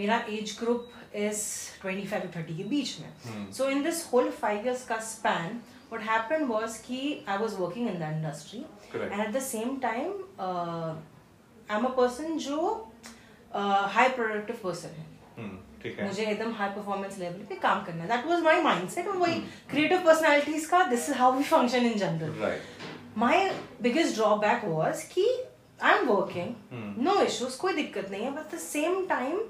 मेरा age group is 25 to 30 के बीच Hmm. में so in this whole five years का स्पैन what happened was कि I was working in the industry Correct. and at the same time uh, I'm a person जो uh, high productive person है मुझे एकदम high performance level पे काम करना that was my mindset और वही Hmm. क्रिएटिव पर्सनालिटीज का this is how we function in general my biggest drawback was कि I am working Hmm. No issues कोई दिक्कत नहीं है but the same time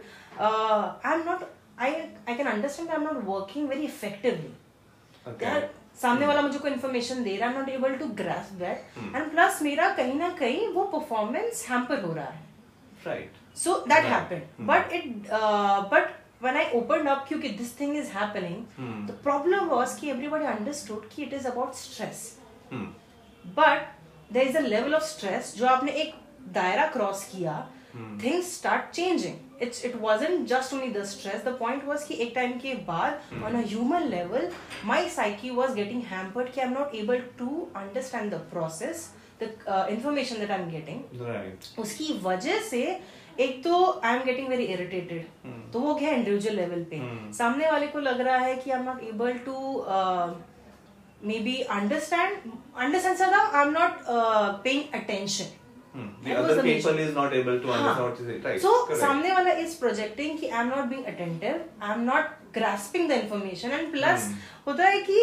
uh, I'm not I I can understand that I'm not working very effectively. Okay. सामने वाला hmm. मुझे कोई information दे रहा है not able to grasp that and plus मेरा कहीं ना कहीं वो परफॉर्मेंस हैम्पर हो रहा है. Right so that happened but it but when I open up क्योंकि this thing is happening the problem was कि एवरीबॉडी अंडरस्टूड कि it is about stress but there is a level of stress जो आपने एक दायरा cross किया things start changing it's it wasn't just only the stress the point was कि एक time के बाद on a human level my psyche was getting hampered कि I am not able to understand the process the information that I am getting उसकी वजह से एक तो I am getting very irritated तो वो क्या इंडिविजुअल लेवल पे. Hmm. सामने वाले को लग रहा है कि I am not able to maybe understand understand sir I am not paying attention the other people is not able to understand what is it right so Correct. सामने वाला is projecting कि I'm not being attentive I'm not grasping the information and plus hmm. होता है कि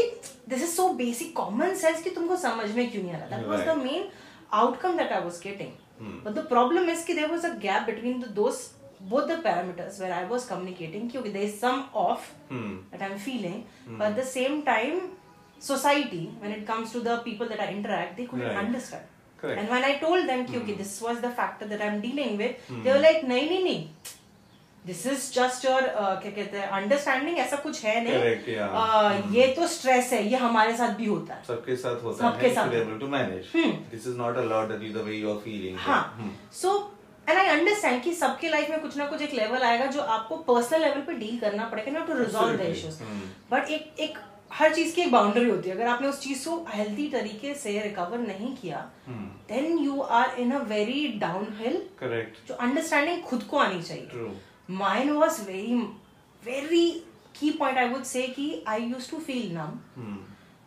this is so basic common sense कि तुमको समझ में क्यों नहीं आ रहा that was the main outcome that I was getting hmm. but the problem is कि there was a gap between the, those both the parameters where I was communicating कि okay there is some off hmm. that I'm feeling hmm. but at the same time society when it comes to the people that I interact they couldn't right. understand Correct. and when I told them कि okay this was the factor that I'm dealing with mm. they were like नहीं नहीं नहीं this is just your uh, क्या कहते हैं understanding ऐसा कुछ है नहीं Correct, yeah. uh, Hmm. ये तो stress है ये हमारे साथ भी होता है सबके साथ होता सबके है साथ to be able to manage Hmm. this is not allowed that you the way you are feeling हाँ Hmm. So and I understand कि सबके लाइफ में कुछ ना कुछ एक लेवल आएगा जो आपको पर्सनल लेवल पे डील करना पड़ेगा ना to resolve the issues Hmm. But एक एक हर चीज़ की एक बाउंड्री होती है। अगर आपने उस चीज़ को हेल्थी तरीके से रिकवर नहीं किया. Then you are in a very down hill correct जो अंडरस्टैंडिंग खुद को आनी चाहिए। Mind was very very key point I would say कि I used to feel numb.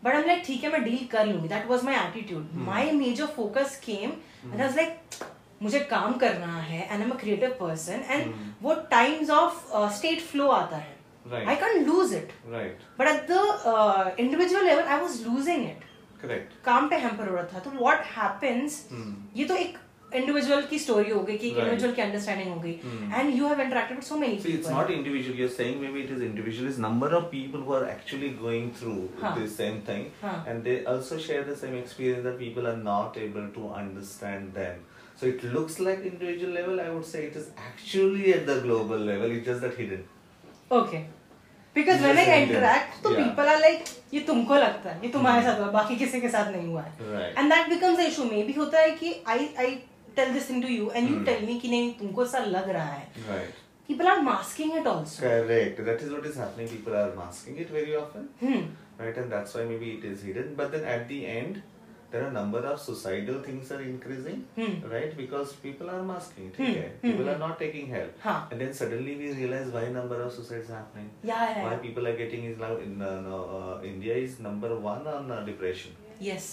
But I like ठीक है मैं डील कर लूँगी. That was my attitude my major focus came and I was like मुझे काम करना है and I am a creative person and वो टाइम्स ऑफ़ स्टेट फ्लो आता है. Right. I can lose it right but at the individual level I was losing it correct काम पे hamper हो रहा था तो व्हाट हैपेंस Hmm. ये तो एक इंडिविजुअल की स्टोरी हो गई कि Right. इंडिविजुअल की अंडरस्टैंडिंग हो गई Hmm. And you have interacted with so many See, it's not individual. You're saying maybe it is individual. It's number of people who are actually going through Huh. the same thing, Huh. and they also share the same experience that people are not able to understand them. So it looks like individual level. I would say it is actually at the global level. It's just that hidden. Okay Because just I. Interact तो. People are like ये तुमको लगता है ये तुम्हारे साथ हुआ है, बाकी किसी के साथ नहीं हुआ है एंड दैट बिकम्स इशू मे भी होता है कि I I tell this thing to you and you Hmm. Tell me कि नहीं तुमको ऐसा लग रहा है Right. People are masking it also Correct. That is what is happening. People are masking it very often. Hmm. right and that's why maybe it is hidden but then at the end there are number of suicidal things are increasing Hmm. right because people are masking Hmm. Hmm. people are not taking help Huh. and then suddenly we realize why number of suicides happening Yeah, yeah, why yeah. people are getting is now in uh, uh, india is number one on uh, depression Yes.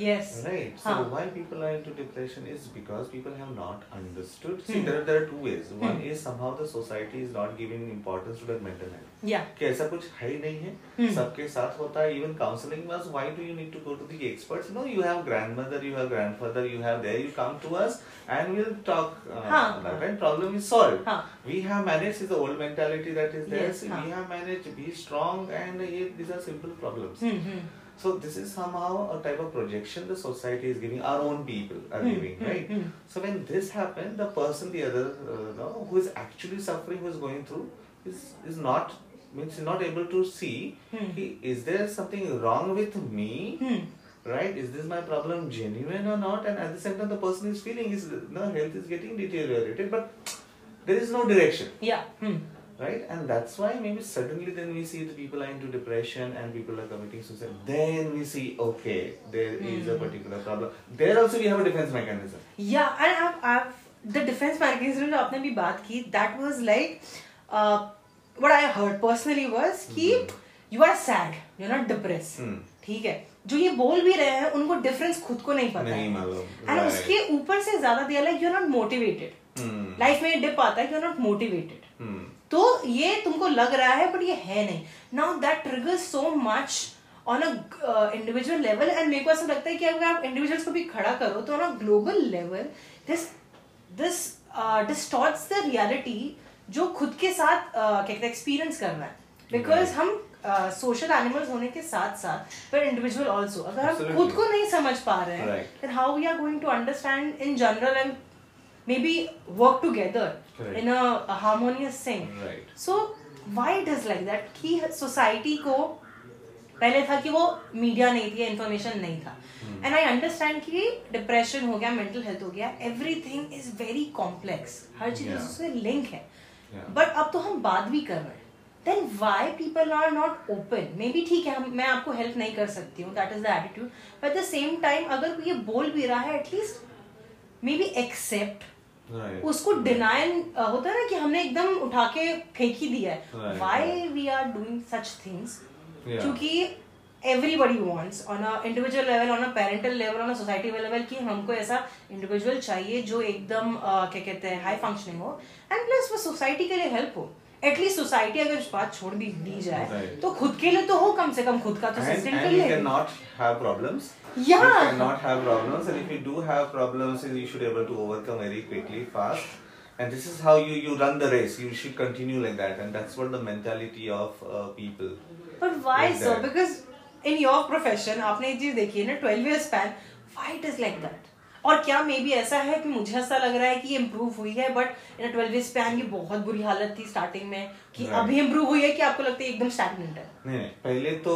Yes. Right. So Huh. why people are into depression is because people have not understood. See, Hmm. there, there are two ways. One Hmm. is somehow the society is not giving importance to their mental health. Yeah. कि ऐसा कुछ है ही नहीं है Hmm. सबके साथ होता है even counselling was why do you need to go to the experts no you have grandmother you have grandfather you have there you come to us and we'll talk uh, Huh. that and problem is solved Huh. we have managed is the old mentality that is there Yes, so huh. we have managed be strong and uh, these are simple problems Hmm. Hmm. so this is somehow a type of projection the society is giving our own people are Hmm, giving hmm, right hmm. so when this happens the person the other uh, no, who is actually suffering who is going through is is not means is not able to see Hmm. "Hey, is there something wrong with me Hmm. right is this my problem genuine or not and at the same time the person is feeling his no, health is getting deteriorated but there is no direction Yeah Hmm. right and that's why maybe suddenly then we see the people are into depression and people are committing suicide then we see okay there is a Hmm. particular problem there also we have a defense mechanism Yeah, and I've, I've the defense mechanism जो आपने भी बात की that was like what I heard personally was कि you are sad you are not depress Hmm. ठीक है जो ये बोल भी रहे हैं उनको डिफरेंस खुद को नहीं पता नहीं है मालूम, एंड right. उसके ऊपर से ज्यादा दिया like you are not motivated Hmm. Life में डिप आता है you are not motivated Hmm. तो ये तुमको लग रहा है बट ये है नहीं. Now that triggers so much on a individual level and मेरे को ऐसा लगता है कि अगर आप इंडिविजुअल्स को भी खड़ा करो तो on a global level this this distorts the reality जो खुद के साथ uh, क्या कहते हैं एक्सपीरियंस कर रहा है. बिकॉज़. हम सोशल uh, एनिमल्स होने के साथ साथ पर इंडिविजुअल ऑल्सो अगर हम खुद को नहीं समझ पा रहे हैं how we are going to understand in general and maybe work together Correct. in a, a harmonious thing Right. so why it is like that कि सोसाइटी को पहले था कि वो मीडिया नहीं थी इंफॉर्मेशन नहीं था. एंड आई अंडरस्टैंड कि डिप्रेशन हो गया मेंटल हेल्थ हो गया एवरीथिंग इज़ वेरी कॉम्प्लेक्स हर चीज़ Yeah. उससे लिंक है Yeah. बट अब तो हम बात भी कर रहे हैं then why people are not open maybe ठीक है मैं आपको हेल्प नहीं कर सकती हूँ that is the attitude but the same time अगर कोई ये बोल भी रहा है at least maybe accept Right. उसको डिनायल होता है ना कि हमने एकदम उठा के फेंक ही। दिया है why we are doing such things. क्योंकि everybody wants on a individual level on a parental level on a society level कि हमको ऐसा इंडिविजुअल चाहिए जो एकदम uh, क्या कहते हैं हाई फंक्शनिंग हो। एंड प्लस वो सोसाइटी के लिए हेल्प हो। एटलीस्ट सोसाइटी अगर इस बात छोड़ भी दी जाए तो खुद के लिए तो हो कम से कम खुद का तो सस्टेन कर ले नॉट हैव प्रॉब्लम्स या not have problems and if you do have problems you should able to overcome very quickly fast and this is how you you run the race you should continue like that and that's what the mentality of uh, people but why like sir? that. because in your profession आपने एक चीज़ देखी है ना 12 years span fight is like that और क्या may be ऐसा है कि मुझे ऐसा लग रहा है कि इम्प्रूव हुई है बट इन ट्वेल्व स्पैन की बहुत बुरी हालत थी स्टार्टिंग में कि. अभी इम्प्रूव हुई है कि आपको लगता है एकदम स्टैगनेंट है नहीं नहीं पहले तो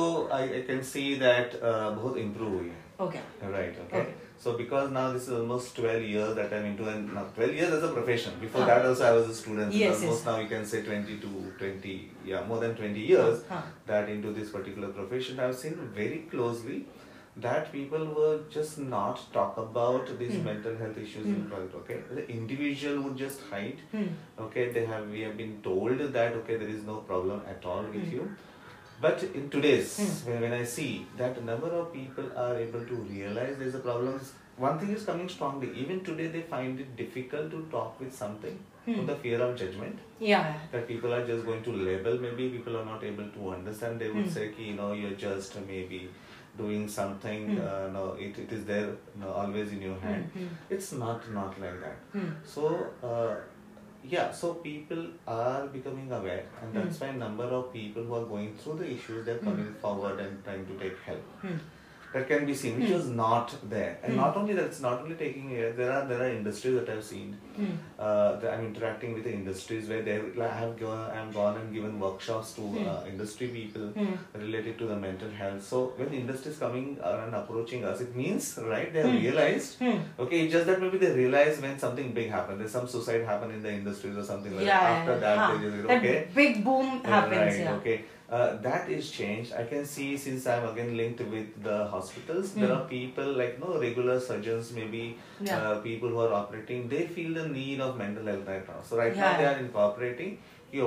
can see that uh, बहुत improve हुई है. Okay Right. Okay. Okay. So because now this is almost 12 years that I'm into, and now 12 years as a profession. Before Huh. that also I was a student. Yes, almost yes. now you can say 22, 20, yeah, more than 20 years Huh. that into this particular profession. I've seen very closely that people were just not talk about these Hmm. mental health issues in Hmm. front. Okay, the individual would just hide. Hmm. Okay, they have we have been told that okay there is no problem at all with Hmm. you. But in today's, Hmm. when, when I see that a number of people are able to realize there's a problem, one thing is coming strongly. Even today, they find it difficult to talk with something Hmm. the fear of judgment. Yeah. That people are just going to label. Maybe people are not able to understand. They would Hmm. say, you know, you're just maybe doing something. Hmm. Uh, no, it, it is there, no, always in your hand. Hmm, It's not not like that. Hmm. So, uh, yeah, so people are becoming aware, and that's Hmm. why number of people who are going through the issues, they're Hmm. coming forward and trying to take help. Hmm. That can be seen, which Hmm. was not there, and Hmm. not only that, it's not only taking here. There are there are industries that I've seen. Hmm. Uh, that I'm interacting with the industries where they I have gone, I'm gone and given workshops to Hmm. uh, industry people Hmm. related to the mental health. So when the industry is coming uh, and approaching us, it means right they have Hmm. realized Hmm. Okay, it's just that maybe they realize when something big happened. there's some suicide happened in the industries or something like Yeah, that. After that, huh. they just that okay. big boom happens. right, yeah. okay. Uh, that is changed. I can see since I'm again linked with the hospitals, there Hmm. are people like no regular surgeons, maybe Yeah. uh, people who are operating, they feel the need of mental health right now. So right now they are incorporating.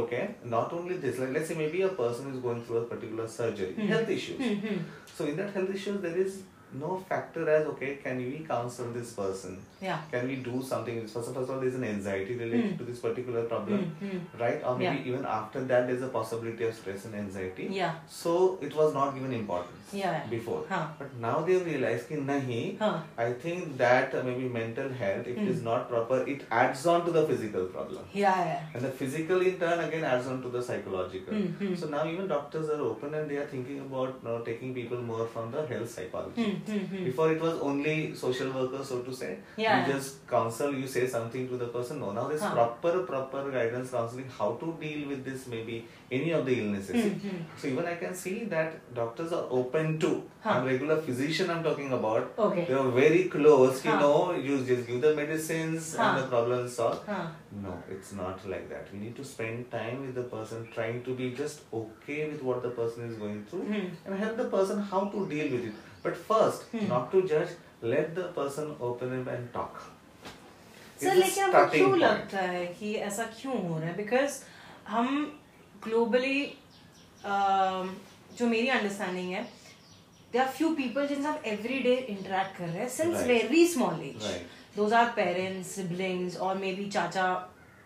Okay, not only this, like let's say maybe a person is going through a particular surgery, Hmm. health issues. Hmm. Hmm. So in that health issues, there is no factor as okay, can we counsel this person? Yeah. Can we do something? First of all, there's an anxiety related Hmm. to this particular problem. Hmm. right? Or maybe Yeah. even after that, there's a possibility of stress and anxiety. Yeah. So it was not given importance yeah. before. Huh. But now they realize that nahi, huh. I think that maybe mental health, if it is hmm. not proper, it adds on to the physical problem. Yeah, yeah. And the physical in turn again adds on to the psychological. Mm-hmm. So now even doctors are open and they are thinking about you know, taking people more from the health psychology. Mm-hmm. Before it was only social workers, so to say. Yeah. You just counsel, you say something to the person. No, now there's huh. proper, proper guidance counseling, how to deal with this maybe any of the illnesses. Mm-hmm. So even I can see that doctors are open to. Huh. I'm regular physician. I'm talking about. Okay. They are very close. Huh. You know, you just give the medicines Huh. and the problem is solved. Huh. No, it's not like that. We need to spend time with the person, trying to be just okay with what the person is going through, Hmm. and help the person how to deal with it. But first, Hmm. not to judge. Let the person open up and talk. Sir लेकिन starting क्यों. लगता है कि ऐसा क्यों हो रहा है बिकॉज़ हम ग्लोबली जो मेरी अंडरस्टैंडिंग है दे आर फ्यू पीपल जिनसे हम एवरी डे इंटरेक्ट कर रहे हैं since Right. Very small as Right. Those are parents siblings और मे बी चाचा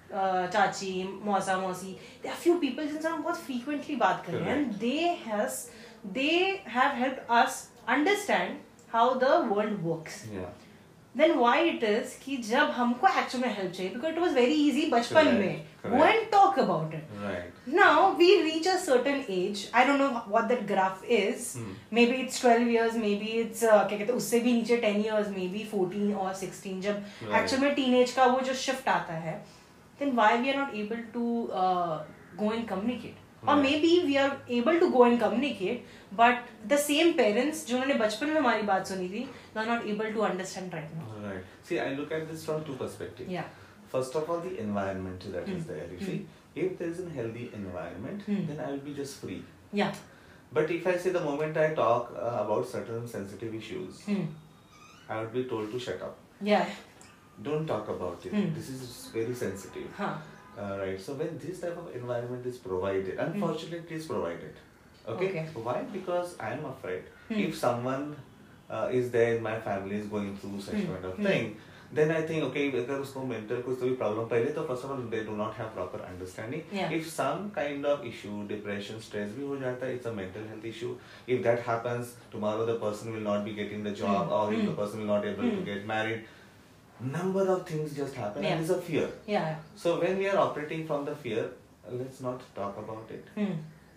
uh, चाची मौसा मौसी दे आर फ्यू पीपल जिनसे हम बहुत फ्रीक्वेंटली बात कर रहे हैं and they has they have help us understand how the world works Yeah. Then why it is कि जब हमको एक्चुअल में हेल्प चाहिए because it was very easy बचपन में. Go and talk about it now we reach a certain age I don't know what that graph is maybe it's twelve years maybe it's क्या कहते हैं उससे भी नीचे ten years maybe fourteen और sixteen जब एक्चुअल में teen age का वो जो शिफ्ट आता है then why we are not able to go and communicate communicate? Or Right. maybe we are able to go and communicate, but the same parents जिन्होंने बचपन में हमारी बात सुनी थी, they are not able to understand right now. Right. See, I look at this from two perspectives. Yeah. First of all, the environment that is Hmm. there. You see, if there is a healthy environment, Hmm. then I will be just free. Yeah. But if I say the moment I talk uh, about certain sensitive issues, Hmm. I would be told to shut up. Yeah. Don't talk about it. Hmm. This is very sensitive. Huh. Uh, right. So when this type of environment is provided, unfortunately, it is provided. Okay. Okay. Why? Because I am afraid Hmm. if someone uh, is there in my family is going through such Hmm. kind of Hmm. thing, then I think okay, अगर उसको mental कुछ तो भी problem पहले तो first of all they do not have proper understanding. Yeah. If some kind of issue, depression, stress भी हो जाता है, it's a mental health issue. If that happens, tomorrow the person will not be getting the job, Hmm. or if Hmm. the person will not able Hmm. to get married. Number of things just happen, Yeah. and it's a fear. Yeah. So when we are operating from the fear, let's not talk about it. Hmm.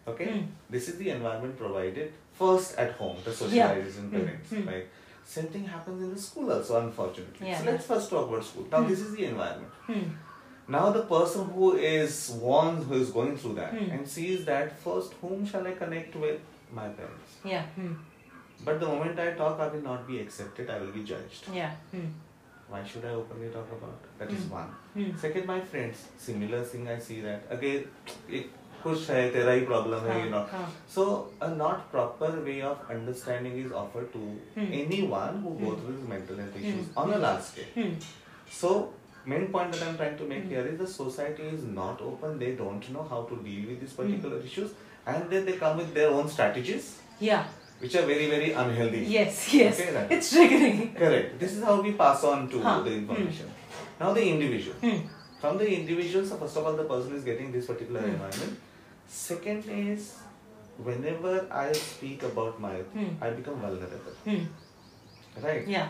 Okay, Hmm. this is the environment provided first at home, the Yeah. socializing Hmm. parents, Hmm. right? Same thing happens in the school also, unfortunately. Yeah. So let's first talk about school. Now Hmm. this is the environment. Hmm. Now the person who is one who is going through that and sees that first, whom shall I connect with? My parents. Yeah. But the moment I talk, I will not be accepted. I will be judged. Yeah Hmm. Why should I openly talk about? That is Hmm. one. Hmm. Second, my friends, similar thing I see that again, एक कुछ है तेरा ही problem है, you know. हाँ, हाँ. So a not proper way of understanding is offered to Hmm. anyone who go Hmm. through these mental health issues Hmm. on a large scale. Hmm. So main point that I'm trying to make Hmm. here is the society is not open. They don't know how to deal with these Hmm. particular issues, and then they come with their own strategies, Yeah. which are very very unhealthy. Yes. Yes. Okay, right. It's triggering. Correct. This is how we pass on to Huh. the information. Now the individual. Hmm. From the individual, so first of all, the person is getting this particular Hmm. environment. Second is, whenever I speak about my, Hmm. I become vulnerable, Hmm. right? Yeah.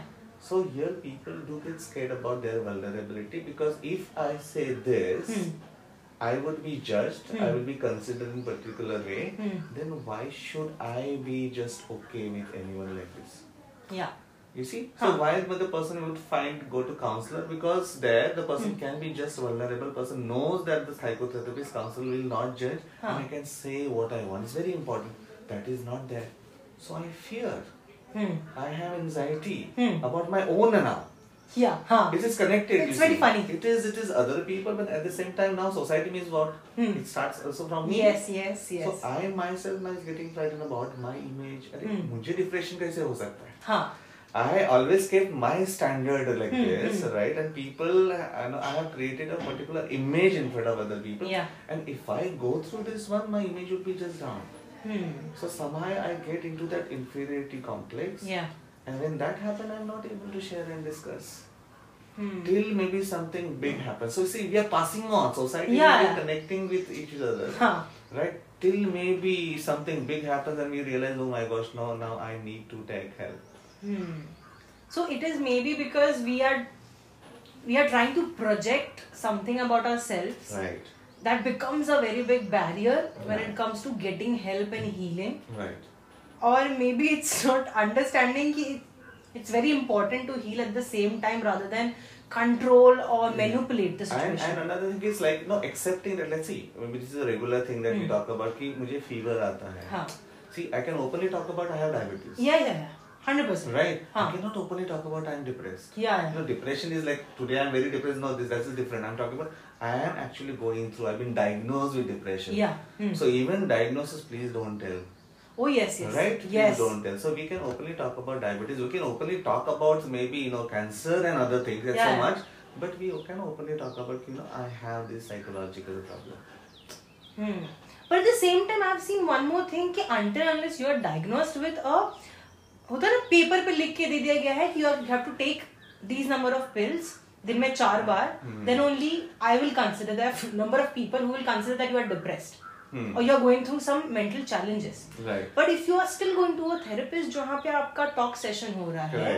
So here people do get scared about their vulnerability because if I say this, Hmm. I would be judged, I Hmm. will be considered in particular way. Hmm. Then why should I be just okay with anyone like this? Yeah. You see? So why would the person would find go to counselor? Because there the person Hmm. can be just vulnerable person knows that the psychotherapist counselor will not judge Huh. and I can say what I want. It's very important. That is not there. So I fear. Hmm. I have anxiety Hmm. about my own now. Yeah. Huh. It is connected. It's you very see. funny. It is it is other people, but at the same time now society means what? Hmm. It starts also from me. Yes. Yes. Yes. So I myself now is getting frightened about my image. अरे Hmm. मुझे depression कैसे हो सकता है? Huh. I always kept my standard like Hmm, this, hmm. right? And people, I know I have created a particular image in front of other people. Yeah. And if I go through this one, my image would be just down. Hmm. So somehow I get into that inferiority complex. Yeah. And when that happens, I'm not able to share and discuss. Hmm. Till maybe something big happens. So see, we are passing on. Society Yeah. is connecting with each other. Huh. Right? Till maybe something big happens and we realize, oh my gosh, no, now I need to take help. Hmm. So it is maybe because we are we are trying to project something about ourselves Right. that becomes a very big barrier when it comes to getting help and healing. Right. Or maybe it's not understanding ki it's very important to heal at the same time rather than control or manipulate the situation. and and another thing is like no accepting that let's see maybe this is a regular thing that mm. we Hmm. talk about कि मुझे fever आता है हाँ. see I can openly talk about I have diabetes Yeah, yeah, yeah. Hundred percent. right हाँ. I cannot openly talk about I am depressed Yeah, yeah. you know depression is like today I'm very depressed no this that's different I'm talking about I am actually going through I've been diagnosed with depression Yeah. Hmm. so even diagnosis please don't tell Oh yes, yes. right Yes. please don't tell so we can openly talk about diabetes we can openly talk about maybe you know cancer and other things that's Yeah. so much but we can openly talk about you know I have this psychological problem Hmm. But at the same time, I've seen one more thing कि until unless you are diagnosed with a होता है ना paper पे लिख के दे दिया गया है कि you have to take these number of pills दिन में चार बार then only I will consider there are number of people who will consider that you are depressed Hmm. or you are going through some mental challenges Right. but if you are still going to a therapist जहाँ पे आपका talk session हो रहा है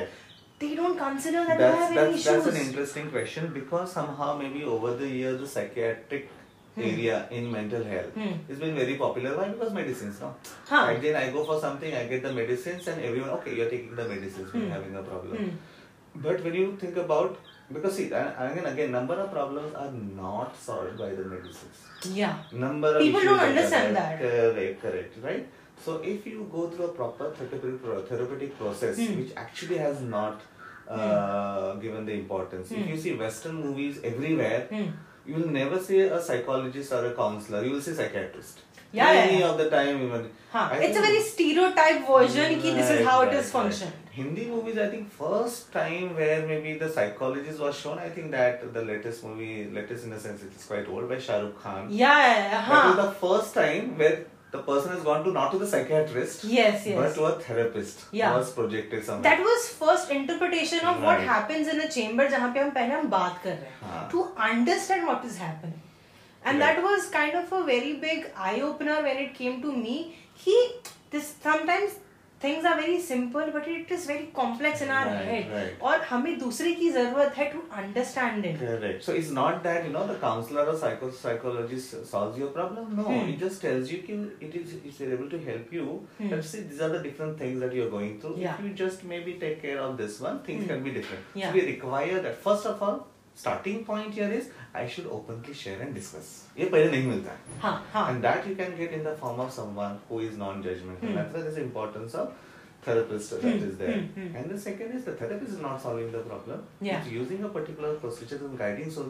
they don't consider that you That's, have any that's, that's an interesting question because somehow maybe over the years the psychiatric area in mental health Hmm. has been very popular. Why? Because medicines, no? Huh. Right then I go for something, I get the medicines and everyone, okay, you're taking the medicines when Hmm. you're having a problem. Hmm. But when you think about, because see, and again, again, number of problems are not solved by the medicines. yeah Number of People don't understand that. Correct, correct, right? So if you go through a proper therapeutic, therapeutic process, Hmm. which actually has not uh, given the importance. If Hmm. you see Western movies everywhere, Hmm. you will never see a psychologist or a counselor. You will see psychiatrist. Yeah, yeah, Any yeah. of the time, even. हाँ I it's a very stereotype version कि this is how Right, it right, is right. Hindi movies, I think first time where maybe the psychologist was shown. I think that the latest movie, latest in the sense it is quite old by Shah Rukh Khan. yeah, yeah, yeah, That हाँ the first time where the person has gone to not to the psychiatrist, yes yes but to a therapist. Yeah. Was projected somewhere. that was first interpretation of right. what happens in a chamber जहाँ पे हम पहले हम बात कर रहे हैं हाँ. to understand what is happening and Right. that was kind of a very big eye opener when it came to me he this sometimes things are very simple but it is very complex in our Right, head right. और हमें दूसरे की जरूरत है to understand it Correct. So it's not that you know the counselor or psycho psychologist solves your problem. No, Hmm. it just tells you ki it is it's able to help you. Hmm. Let's see, these are the different things that you're going through. Yeah. If you just maybe take care of this one, things Hmm. can be different. Yeah. So we require that first of all. Starting point here is I should openly share and discuss. ये पहले नहीं मिलता है. हाँ हाँ And that you can get in the form of someone who is non-judgmental. Hmm. That's why there's the importance of therapist that Hmm, is there. hmm, hmm. And the second is the therapist is not solving the problem. Yeah. It's using a particular procedure and guiding so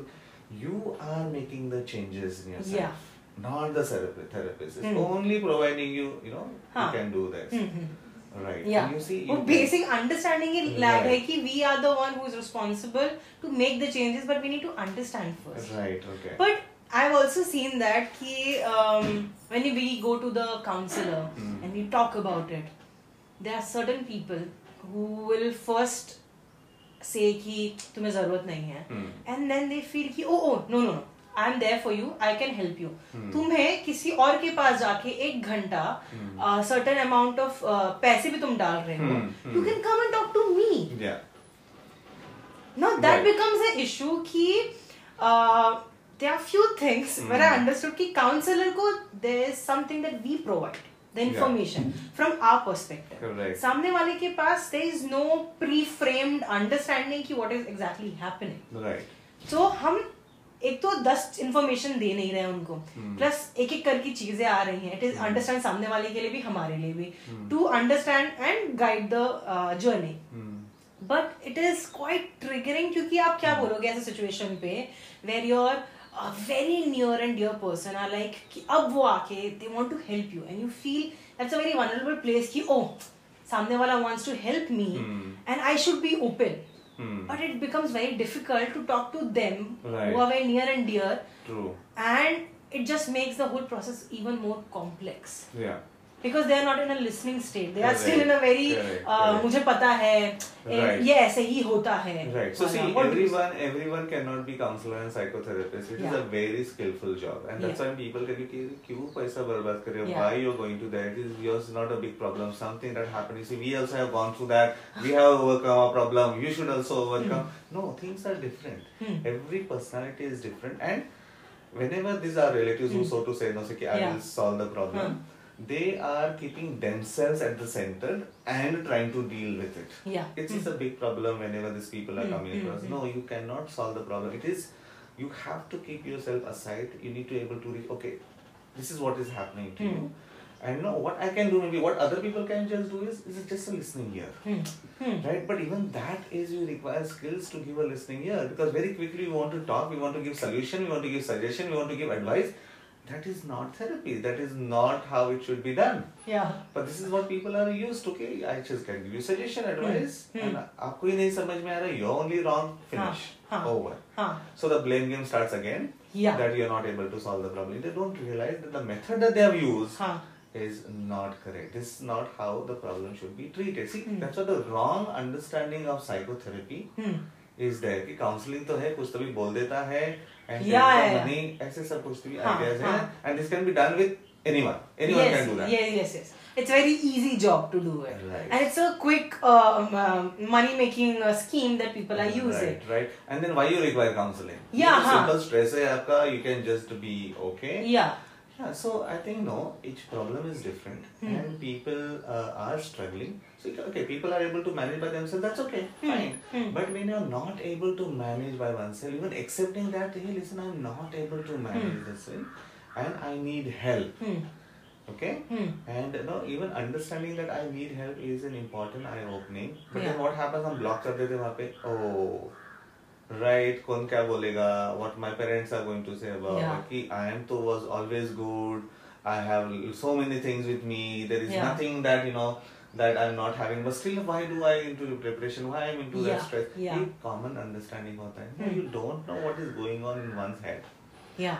you are making the changes in yourself. Yeah. Not the therapist. Therapist is Hmm. only providing you, you know, Huh. you can do this. Hmm, hmm. Right. Yeah. And you see, वो basic understanding ही lag. है कि we are the one who is responsible to make the changes but we need to understand first. right. Okay. But I've also seen that कि um, when we go to the counselor Hmm. and we talk about it, there are certain people who will first say कि तुम्हें ज़रूरत नहीं है Hmm. and then they feel कि oh oh no no no I am there for you I can help you तुम्हें किसी और के पास जाके एक घंटा सर्टेन अमाउंट ऑफ़ पैसे भी तुम डाल रहे हो। You can come and talk to me no that becomes a issue कि there are few things when I understood कि काउंसलर को there is something that we provide the information from our perspective सामने वाले के पास there is no pre framed understanding कि what is exactly happening right so हम एक तो दस इन्फॉर्मेशन दे नहीं रहे उनको Hmm. प्लस एक एक करके चीज़ें आ रही हैं इट इज़ अंडरस्टैंड सामने वाले के लिए भी हमारे लिए भी. To understand and guide the journey. But it is quite triggering क्योंकि आप क्या बोलोगे ऐसे सिचुएशन पे where your very near and dear person are like कि अब वो आके they want to help you and you feel that's a very vulnerable place कि ओ सामने वाला wants to help me. And I should be open Hmm. but it becomes very difficult to talk to them Right. who are very near and dear True. and it just makes the whole process even more complex Yeah. Because they are not in a listening state they are still in a very मुझे पता है right. ये ऐसे ही होता है। Right so see everyone everyone can not be counsellor and psychotherapist it is a very skilful job and that's why people can कि क्यों पैसा बर्बाद कर रहे हो? Why you are going to that is yours not a big problem something that happened see we also have gone through that we have overcome a problem you should also overcome no things are different every personality is different and whenever these are relatives mm. who hmm. so to say no say, i yeah. will solve the problem mm. They are keeping themselves at the center and trying to deal with it. yeah It's Hmm. just a big problem whenever these people are Mm, coming mm, across. mm. No, you cannot solve the problem. It is you have to keep yourself aside. You need to able to reach. Okay, this is what is happening to Mm. you. And no, what I can do maybe what other people can just do is is just a listening ear. Hmm. Hmm. Right, but even that is you require skills to give a listening ear because very quickly we want to talk, we want to give solution, we want to give suggestion, we want to give advice. That is not therapy that is not how it should be done Yeah. but this is what people are used to okay I just can give you suggestion advice Hmm. and आपको ही नहीं समझ में आ रहा you're only wrong finish हाँ. over Huh. so the blame game starts again Yeah. that you're not able to solve the problem they don't realize that the method that they have used Huh. is not correct. This is not how the problem should be treated. See, Hmm. that's what the wrong understanding of psychotherapy Hmm. is there. कि counseling तो है कुछ तो भी बोल देता है and yeah, yeah, money access supposed to be huh, ideas huh. and this can be done with anyone. Anyone yes, can do that. yes yes yes. It's a very easy job to do it. Right. and it's a quick uh, um, um, money making uh, scheme that people are using. right. Right and then why you require counseling? Yeah huh. simple stress you can just be okay. Yeah. Yeah so i think no each problem is different. Hmm. and people uh, are struggling. So okay, people are able to manage by themselves. That's okay, Hmm. fine. Hmm. But when you're not able to manage by oneself, even accepting that, hey, listen, I'm not able to manage Hmm. this thing, and I need help. Hmm. Okay. Hmm. And you know, even understanding that I need help is an important eye opening. But Yeah. then what happens? हम block कर देते हैं वहाँ पे. Oh, right. कौन क्या बोलेगा? What my parents are going to say about Yeah. कि I am तो was always good. I have so many things with me. There is Yeah. nothing that you know that I'm not having, but still, why do I into preparation? Why I'm into yeah, that stress? Yeah. A common understanding of that. No, you don't know what is going on in one's head. Yeah.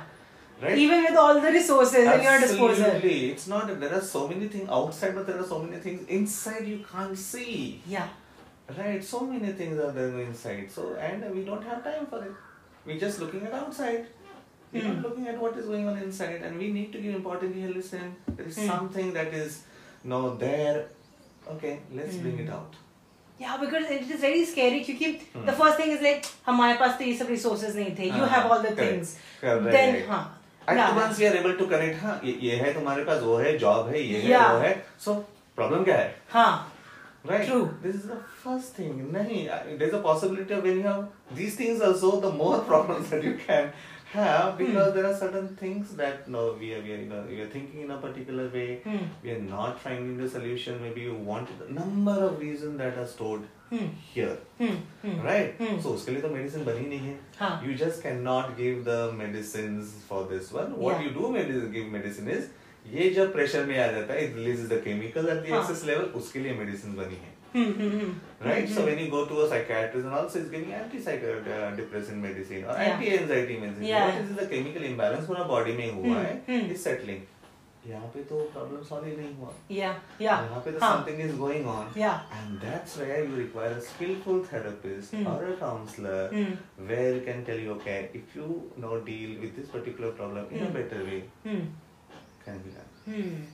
Right? Even with all the resources in your disposal. Absolutely. It's not, there are so many things outside, but there are so many things inside you can't see. Yeah. Right? So many things are there inside. So, and we don't have time for it. We're just looking at outside. We're mm. not looking at what is going on inside. And we need to give importance here. Listen, there is mm. something that is now there Okay, let's bring Hmm. it out. Yeah, because it is very scary क्योंकि Hmm. the first thing is like हमारे पास तो ये सब resources नहीं थे. You हाँ, have all the correct. things. Correct, Then. हाँ. Once we are able to connect, हाँ ये, ये है तुम्हारे पास वो है जॉब है ये है Yeah. वो है. So problem क्या है? हाँ. Right. True. This is the first thing. Nahi, uh, there's a possibility of when you have these things also, the more problems that you can have because Hmm. there are certain things that no, we are, we are, you know, we are thinking in a particular way. Hmm. We are not finding the solution. Maybe you want the number of reasons that are stored Hmm. here. Hmm. Hmm. Right? Hmm. So उसके लिए तो medicine बनी नहीं है. हाँ. You just cannot give the medicines for this one. What Yeah. you do medicine, give medicine is ये जब pressure में आ जाता है it releases the chemical at the हाँ. excess level उसके लिए medicine बनी है. Hmm. Hmm. Hmm. Right? Hmm. So when you go to a psychiatrist and also is giving anti-depressant medicine or Yeah. anti-anxiety medicine, Yeah. what is the chemical imbalance पूरा body में हुआ Hmm. है Hmm. is settling. यहाँ पे तो problem solve ही नहीं हुआ. Yeah. Yeah. यहाँ पे तो हाँ. something is going on. Yeah. And that's where you require a skillful therapist Hmm. or a counselor Hmm. where you can tell you, okay, if you now deal with this particular problem in a Hmm. better way, Hmm. can be done. Hmm.